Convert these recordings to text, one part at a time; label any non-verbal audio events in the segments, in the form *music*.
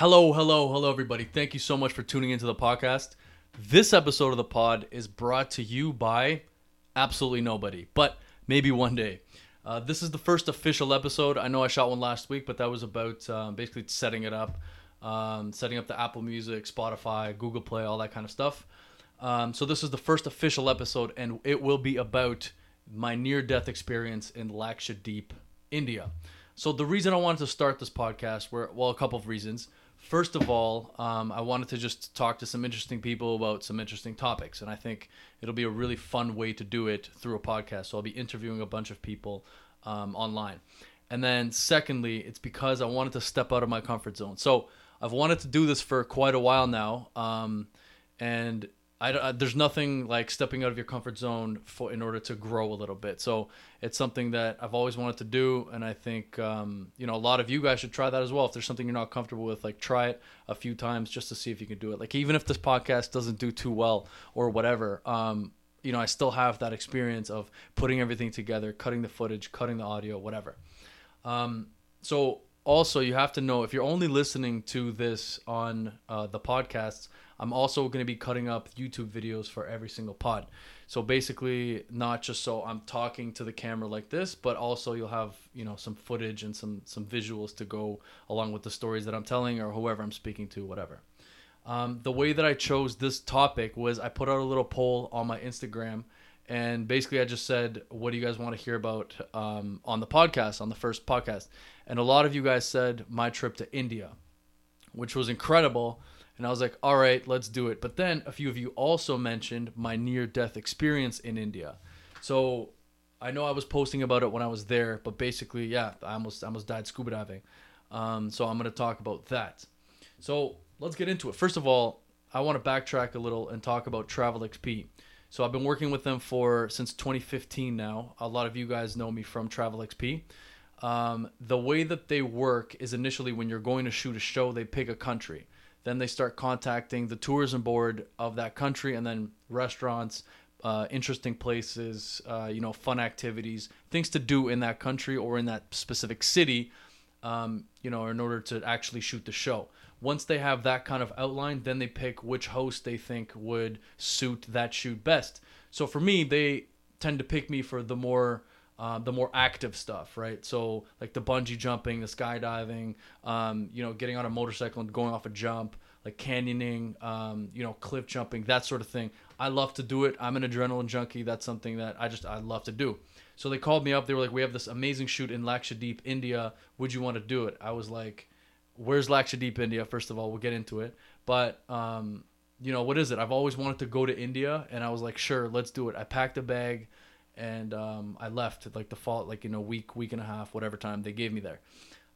Hello, hello, hello, everybody. Thank you so much for tuning into the podcast. This episode of the pod is brought to you by absolutely nobody, but maybe one day. Uh, this is the first official episode. I know I shot one last week, but that was about um, basically setting it up, um, setting up the Apple Music, Spotify, Google Play, all that kind of stuff. Um, so this is the first official episode, and it will be about my near-death experience in Lakshadweep, India. So the reason I wanted to start this podcast were well, a couple of reasons. First of all, um, I wanted to just talk to some interesting people about some interesting topics, and I think it'll be a really fun way to do it through a podcast. So I'll be interviewing a bunch of people um, online. And then secondly, it's because I wanted to step out of my comfort zone. So I've wanted to do this for quite a while now, um, and I, I, there's nothing like stepping out of your comfort zone for in order to grow a little bit. So it's something that I've always wanted to do, and I think um, you know a lot of you guys should try that as well. If there's something you're not comfortable with, like try it a few times just to see if you can do it. Like even if this podcast doesn't do too well or whatever, um, you know I still have that experience of putting everything together, cutting the footage, cutting the audio, whatever. Um, so also you have to know if you're only listening to this on uh, the podcasts i'm also going to be cutting up youtube videos for every single pod. So basically not just so i'm talking to the camera like this but also you'll have you know some footage and some some visuals to go along with the stories that i'm telling or whoever i'm speaking to whatever. Um, the way that i chose this topic was i put out a little poll on my instagram and basically i just said what do you guys want to hear about um, on the podcast on the first podcast? And a lot of you guys said my trip to india which was incredible and i was like all right let's do it but then a few of you also mentioned my near death experience in india so i know i was posting about it when i was there but basically yeah i almost I almost died scuba diving um, so i'm going to talk about that so let's get into it first of all i want to backtrack a little and talk about travel xp so I've been working with them for since 2015 now. A lot of you guys know me from Travel XP. Um, the way that they work is initially when you're going to shoot a show, they pick a country. Then they start contacting the tourism board of that country, and then restaurants, uh, interesting places, uh, you know, fun activities, things to do in that country or in that specific city, um, you know, in order to actually shoot the show once they have that kind of outline, then they pick which host they think would suit that shoot best. So for me, they tend to pick me for the more uh, the more active stuff, right? So like the bungee jumping, the skydiving, um, you know, getting on a motorcycle and going off a jump, like canyoning, um, you know, cliff jumping, that sort of thing. I love to do it. I'm an adrenaline junkie. That's something that I just I love to do. So they called me up. They were like, "We have this amazing shoot in Lakshadweep, India. Would you want to do it?" I was like, where's Lakshadweep, India? First of all, we'll get into it. But um, you know, what is it? I've always wanted to go to India, and I was like, sure, let's do it. I packed a bag, and um, I left like the fall, like you know, week, week and a half, whatever time they gave me there.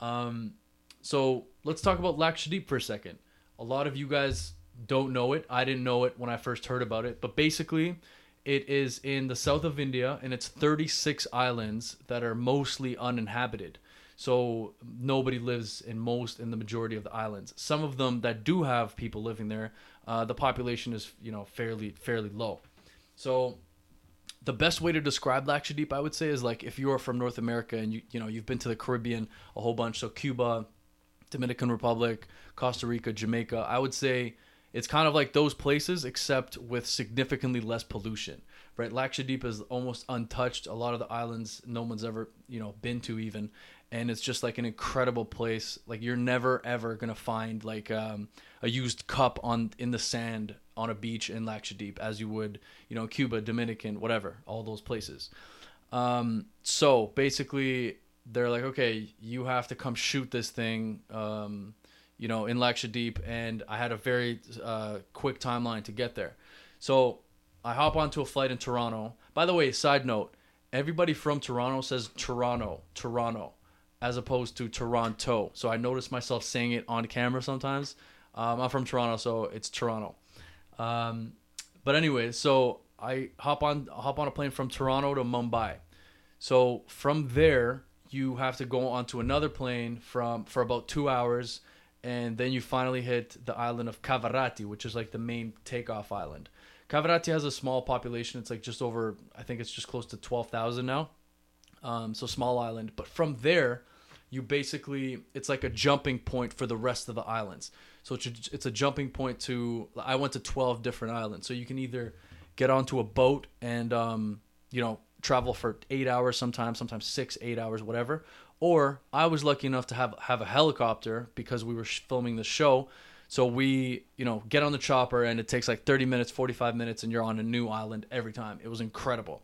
Um, so let's talk about Lakshadweep for a second. A lot of you guys don't know it. I didn't know it when I first heard about it, but basically. It is in the south of India and it's 36 islands that are mostly uninhabited. So nobody lives in most in the majority of the islands. Some of them that do have people living there, uh, the population is you know fairly fairly low. So the best way to describe Lakshadweep, I would say, is like if you are from North America and you you know you've been to the Caribbean a whole bunch, so Cuba, Dominican Republic, Costa Rica, Jamaica. I would say it's kind of like those places, except with significantly less pollution. Right, Lakshadweep is almost untouched. A lot of the islands no one's ever you know been to even, and it's just like an incredible place. Like you're never ever gonna find like um, a used cup on in the sand on a beach in Lakshadweep as you would, you know, Cuba, Dominican, whatever, all those places. Um, so basically, they're like, okay, you have to come shoot this thing, um, you know, in Lakshadweep, and I had a very uh, quick timeline to get there. So I hop onto a flight in Toronto. By the way, side note, everybody from Toronto says Toronto, Toronto as opposed to Toronto. So I notice myself saying it on camera sometimes. Um, I'm from Toronto, so it's Toronto. Um, but anyway, so I hop on hop on a plane from Toronto to Mumbai. So from there, you have to go onto another plane from for about two hours, and then you finally hit the island of Kavaratti, which is like the main takeoff island. Kavaratti has a small population. It's like just over, I think it's just close to twelve thousand now. Um, so small island. But from there, you basically it's like a jumping point for the rest of the islands. So it's a, it's a jumping point to I went to 12 different islands. So you can either get onto a boat and um, you know travel for eight hours sometimes, sometimes six, eight hours, whatever. Or I was lucky enough to have have a helicopter because we were sh- filming the show. So we, you know, get on the chopper and it takes like 30 minutes, 45 minutes, and you're on a new island every time. It was incredible.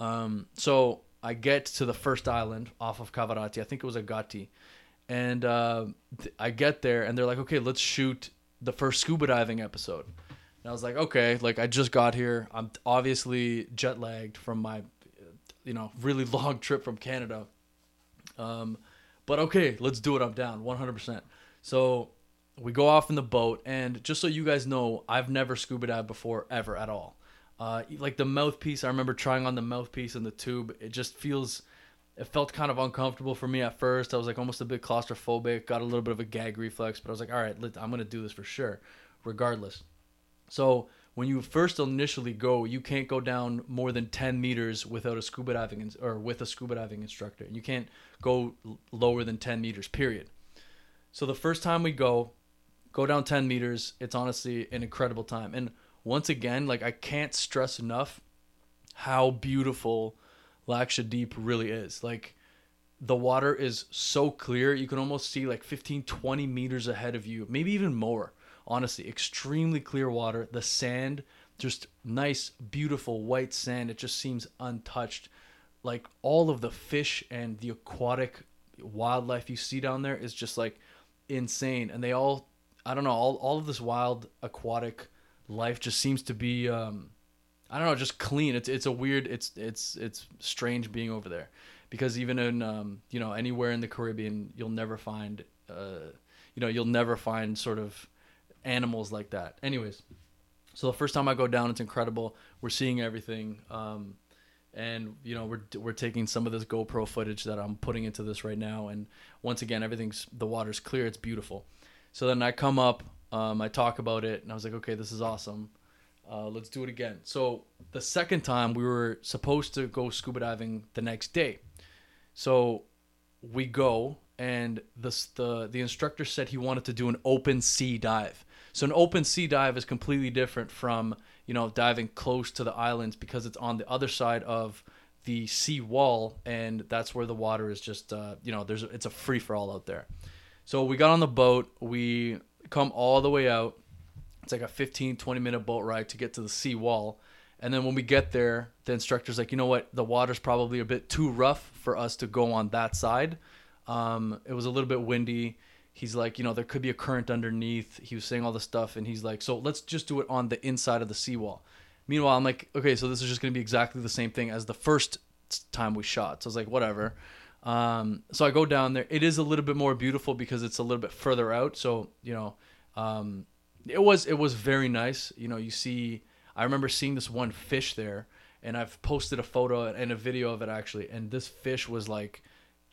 Um, so I get to the first island off of Kavaratti. I think it was Agatti. And uh, I get there and they're like, okay, let's shoot the first scuba diving episode. And I was like, okay, like I just got here. I'm obviously jet lagged from my, you know, really *laughs* long trip from Canada. Um, but okay, let's do it. I'm down 100%. So we go off in the boat. And just so you guys know, I've never scuba dived before, ever at all. Uh, like the mouthpiece, I remember trying on the mouthpiece and the tube. It just feels, it felt kind of uncomfortable for me at first. I was like almost a bit claustrophobic, got a little bit of a gag reflex, but I was like, all right, I'm going to do this for sure, regardless. So when you first initially go, you can't go down more than 10 meters without a scuba diving ins- or with a scuba diving instructor. And you can't go lower than 10 meters, period. So the first time we go, go down 10 meters, it's honestly an incredible time. And once again, like I can't stress enough how beautiful Lakshadweep really is. Like the water is so clear, you can almost see like 15, 20 meters ahead of you, maybe even more. Honestly, extremely clear water. The sand, just nice, beautiful white sand. It just seems untouched. Like all of the fish and the aquatic wildlife you see down there is just like insane. And they all, I don't know, all, all of this wild aquatic life just seems to be um, I don't know, just clean. It's it's a weird it's it's it's strange being over there because even in um, you know anywhere in the Caribbean you'll never find uh, you know you'll never find sort of animals like that. Anyways, so the first time I go down, it's incredible. We're seeing everything. Um, and you know we're we're taking some of this GoPro footage that I'm putting into this right now, and once again everything's the water's clear, it's beautiful. So then I come up, um, I talk about it, and I was like, okay, this is awesome. Uh, let's do it again. So the second time we were supposed to go scuba diving the next day. So we go and the the the instructor said he wanted to do an open sea dive. So an open sea dive is completely different from, you know, diving close to the islands because it's on the other side of the sea wall and that's where the water is just uh, you know, there's it's a free for all out there. So we got on the boat, we come all the way out it's like a 15, 20 minute boat ride to get to the sea wall. And then when we get there, the instructor's like, you know what? The water's probably a bit too rough for us to go on that side. Um, it was a little bit windy. He's like, you know, there could be a current underneath. He was saying all this stuff, and he's like, so let's just do it on the inside of the seawall. Meanwhile, I'm like, okay, so this is just going to be exactly the same thing as the first time we shot. So I was like, whatever. Um, so I go down there. It is a little bit more beautiful because it's a little bit further out. So, you know, um, it was it was very nice. You know, you see, I remember seeing this one fish there, and I've posted a photo and a video of it actually. And this fish was like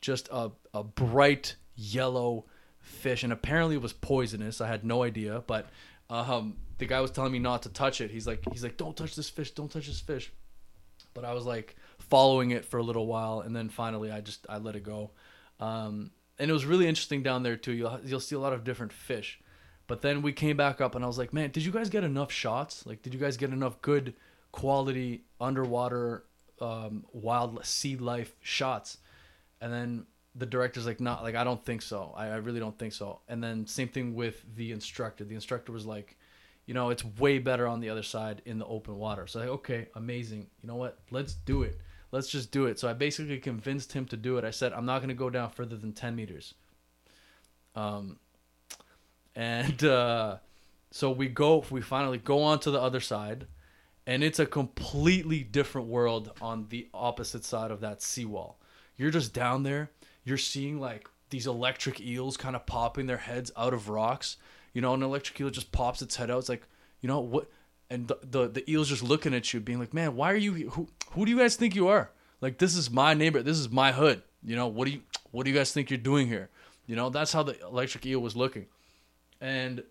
just a a bright yellow fish, and apparently it was poisonous. I had no idea, but um, the guy was telling me not to touch it. He's like he's like, don't touch this fish, don't touch this fish. But I was like following it for a little while, and then finally I just I let it go. Um, and it was really interesting down there too. You'll you'll see a lot of different fish. But then we came back up and I was like, man, did you guys get enough shots? Like, did you guys get enough good quality underwater um, wild sea life shots? And then the director's like, not like I don't think so. I, I really don't think so. And then same thing with the instructor. The instructor was like, you know, it's way better on the other side in the open water. So like, okay, amazing. You know what? Let's do it. Let's just do it. So I basically convinced him to do it. I said, I'm not gonna go down further than ten meters. Um, and uh, so we go we finally go on to the other side and it's a completely different world on the opposite side of that seawall. You're just down there. You're seeing like these electric eels kind of popping their heads out of rocks. You know an electric eel just pops its head out. It's like you know what? And the, the the eel's just looking at you being like man why are you who who do you guys think you are? Like this is my neighbor this is my hood. You know what do you what do you guys think you're doing here? You know that's how the electric eel was looking and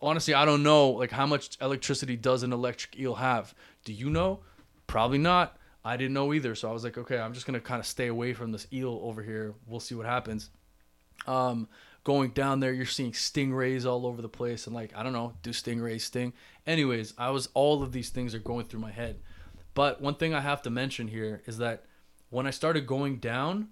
honestly, I don't know like how much electricity does an electric eel have. Do you know? Probably not. I didn't know either. So I was like, okay, I'm just gonna kind of stay away from this eel over here. We'll see what happens. Um, going down there, you're seeing stingrays all over the place, and like I don't know, do stingrays sting? Anyways, I was all of these things are going through my head. But one thing I have to mention here is that when I started going down,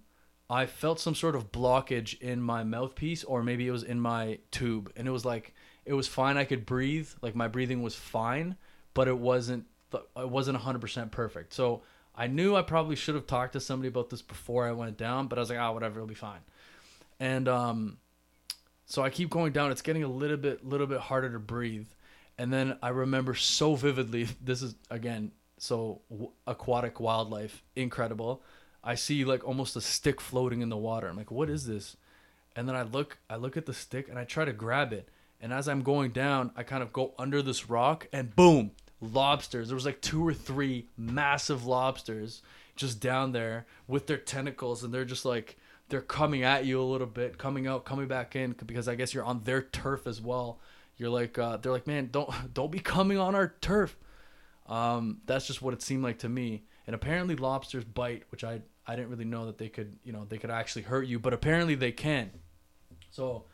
I felt some sort of blockage in my mouthpiece, or maybe it was in my tube, and it was like it was fine. I could breathe, like my breathing was fine, but it wasn't it wasn't 100% perfect. So I knew I probably should have talked to somebody about this before I went down, but I was like, ah, oh, whatever, it'll be fine. And um, so I keep going down. It's getting a little bit, little bit harder to breathe. And then I remember so vividly. *laughs* This is again so aquatic wildlife, incredible. I see like almost a stick floating in the water. I'm like, what is this? And then I look, I look at the stick and I try to grab it. And as I'm going down, I kind of go under this rock and boom, lobsters. There was like two or three massive lobsters just down there with their tentacles and they're just like they're coming at you a little bit, coming out, coming back in because I guess you're on their turf as well. You're like uh, they're like, "Man, don't *laughs* don't be coming on our turf." Um, that's just what it seemed like to me. And apparently lobsters bite, which I I didn't really know that they could, you know, they could actually hurt you, but apparently they can. So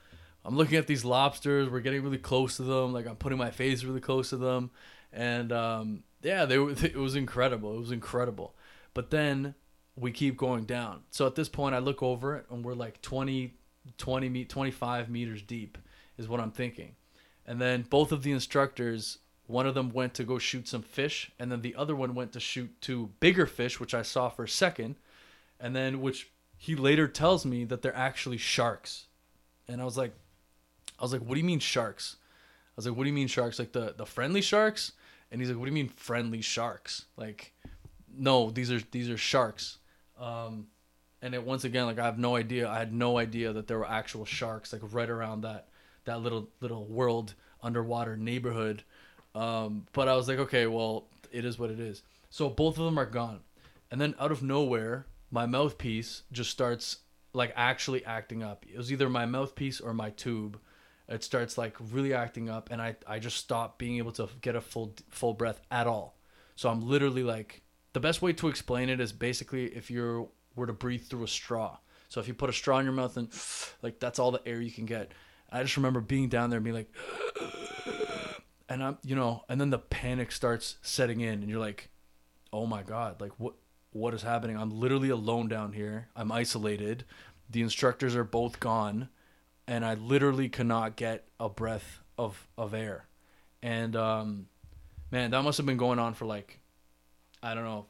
I'm looking at these lobsters. We're getting really close to them. Like I'm putting my face really close to them, and um, yeah, they were. *laughs* It was incredible. It was incredible. But then we keep going down. So at this point, I look over it, and we're like 20, 20 25 meters deep, is what I'm thinking. And then both of the instructors one of them went to go shoot some fish, and then the other one went to shoot two bigger fish, which I saw for a second, and then which he later tells me that they're actually sharks. And I was like, I was like, what do you mean sharks? I was like, what do you mean sharks? Like the the friendly sharks? And he's like, what do you mean friendly sharks? Like, no, these are these are sharks. Um, and it once again, like I have no idea. I had no idea that there were actual sharks like right around that that little little world underwater neighborhood um, but I was like, okay, well, it is what it is. So both of them are gone. And then out of nowhere, my mouthpiece just starts like actually acting up. It was either my mouthpiece or my tube. It starts like really acting up and I, I just stop being able to get a full full breath at all. So I'm literally like the best way to explain it is basically if you were to breathe through a straw. So if you put a straw in your mouth and like that's all the air you can get. I just remember being down there and being like and I'm you know, and then the panic starts setting in, and you're like, oh my god, like what what is happening? I'm literally alone down here. I'm isolated. The instructors are both gone, and I literally cannot get a breath of of air. And um, man, that must have been going on for like, I don't know,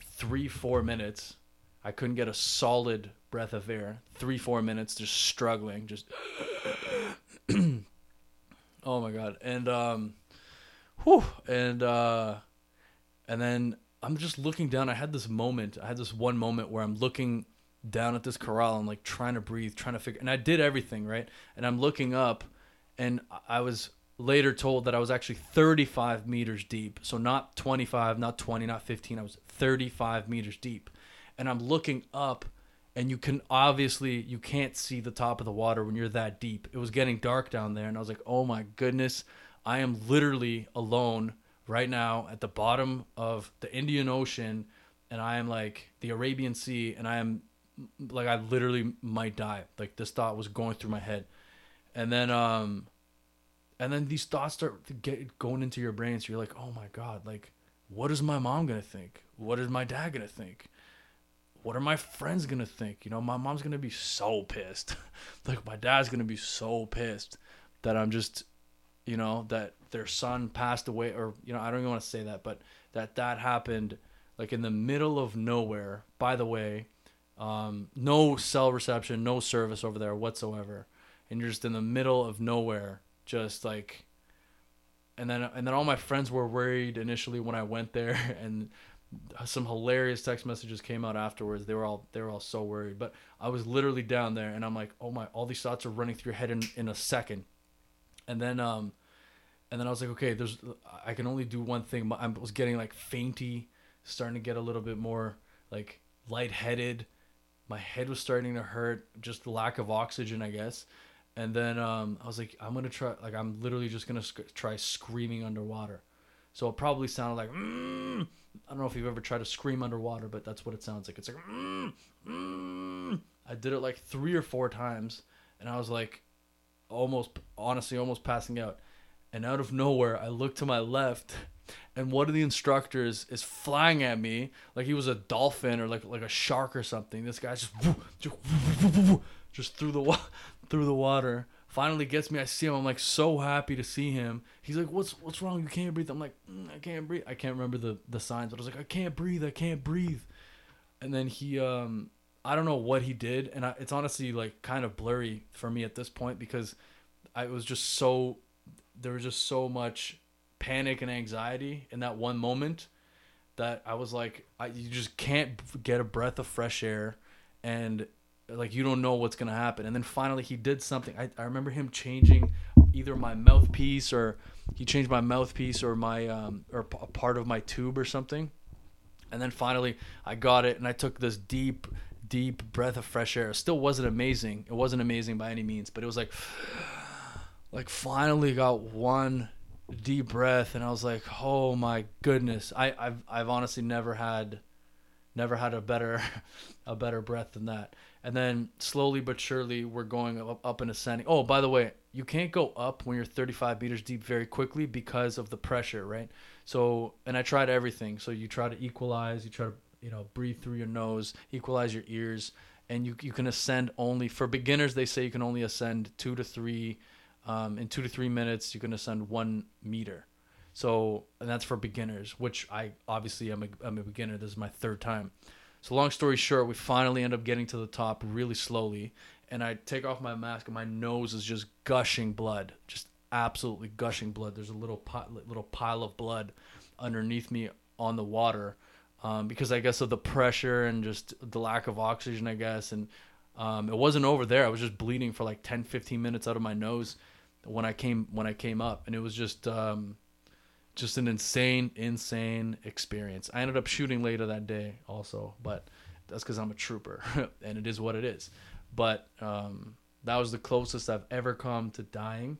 three four minutes. I couldn't get a solid breath of air. Three four minutes, just struggling, just. Oh my god, and um, whew, and uh, and then I'm just looking down. I had this moment. I had this one moment where I'm looking down at this corral and like trying to breathe, trying to figure. And I did everything right. And I'm looking up, and I was later told that I was actually 35 meters deep. So not 25, not 20, not 15. I was 35 meters deep, and I'm looking up. And you can obviously you can't see the top of the water when you're that deep. It was getting dark down there, and I was like, "Oh my goodness!" I am literally alone right now at the bottom of the Indian Ocean and I am like the Arabian Sea and I am like I literally might die. Like this thought was going through my head. And then um and then these thoughts start get going into your brain so you're like, "Oh my god, like what is my mom going to think? What is my dad going to think? What are my friends to think? You know, my mom's to be so pissed. *laughs* like my dad's to be so pissed that I'm just you know, that their son passed away, or, you know, I don't even want to say that, but that that happened like in the middle of nowhere. By the way, um, no cell reception, no service over there whatsoever. And you're just in the middle of nowhere, just like, and then, and then all my friends were worried initially when I went there *laughs* and some hilarious text messages came out afterwards. They were all they were all so worried. But I was literally down there and I'm like, oh my, all these thoughts are running through your head in, in a second and then um, and then I was like, okay, there's I can only do one thing. I was getting like fainty, starting to get a little bit more like lightheaded. My head was starting to hurt, just lack of oxygen, I guess. And then um, I was like, I'm gonna try. Like, I'm literally just gonna sc- try screaming underwater. So it probably sounded like. Mm. I don't know if you've ever tried to scream underwater, but that's what it sounds like. It's like. Mm, mm. I did it like three or four times, and I was like, almost honestly, almost passing out. And out of nowhere, I look to my left, and one of the instructors is flying at me like he was a dolphin or like like a shark or something. This guy just *laughs* just, through the *laughs* through the water. Finally gets me. I see him. I'm like so happy to see him. He's like, "What's what's wrong? You can't breathe." I'm like, mm, "I can't breathe." I can't remember the the signs, but I was like, "I can't breathe. I can't breathe." And then he um I don't know what he did, and I, it's honestly like kind of blurry for me at this point because I was just so there was just so much panic and anxiety in that one moment that I was like, I, you just can't get a breath of fresh air, and like you don't know what's gonna happen. And then finally he did something. I, I remember him changing either my mouthpiece or he changed my mouthpiece or my um or a part of my tube or something. And then finally I got it and I took this deep deep breath of fresh air. It still wasn't amazing. It wasn't amazing by any means, but it was like *sighs* like finally got one deep breath and I was like, "Oh my goodness." I I've I've honestly never had never had a better *laughs* a better breath than that. And then slowly but surely we're going up, up and ascending. Oh, by the way, you can't go up when you're 35 meters deep very quickly because of the pressure, right? So, and I tried everything. So you try to equalize, you try to you know breathe through your nose equalize your ears and you, you can ascend only for beginners they say you can only ascend two to three um, in two to three minutes you can ascend one meter so and that's for beginners which i obviously am a, I'm a beginner this is my third time so long story short we finally end up getting to the top really slowly and i take off my mask and my nose is just gushing blood just absolutely gushing blood there's a little little pile of blood underneath me on the water um, because I guess of the pressure and just the lack of oxygen, I guess. And um, it wasn't over there. I was just bleeding for like 10, 15 minutes out of my nose when I came when I came up, and it was just um, just an insane, insane experience. I ended up shooting later that day also, but that's because I'm a trooper, *laughs* and it is what it is. But um, that was the closest I've ever come to dying.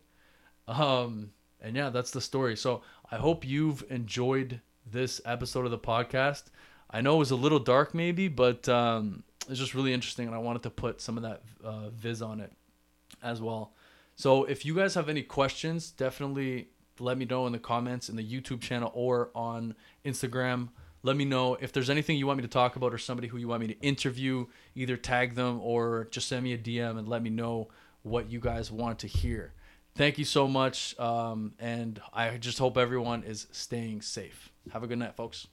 Um, and yeah, that's the story. So I hope you've enjoyed this episode of the podcast. I know it was a little dark, maybe, but um, it's just really interesting, and I wanted to put some of that uh, viz on it as well. So if you guys have any questions, definitely let me know in the comments in the YouTube channel or on Instagram. Let me know if there's anything you want me to talk about or somebody who you want me to interview. Either tag them or just send me a DM and let me know what you guys want to hear. Thank you so much, um, and I just hope everyone is staying safe. Have a good night, folks.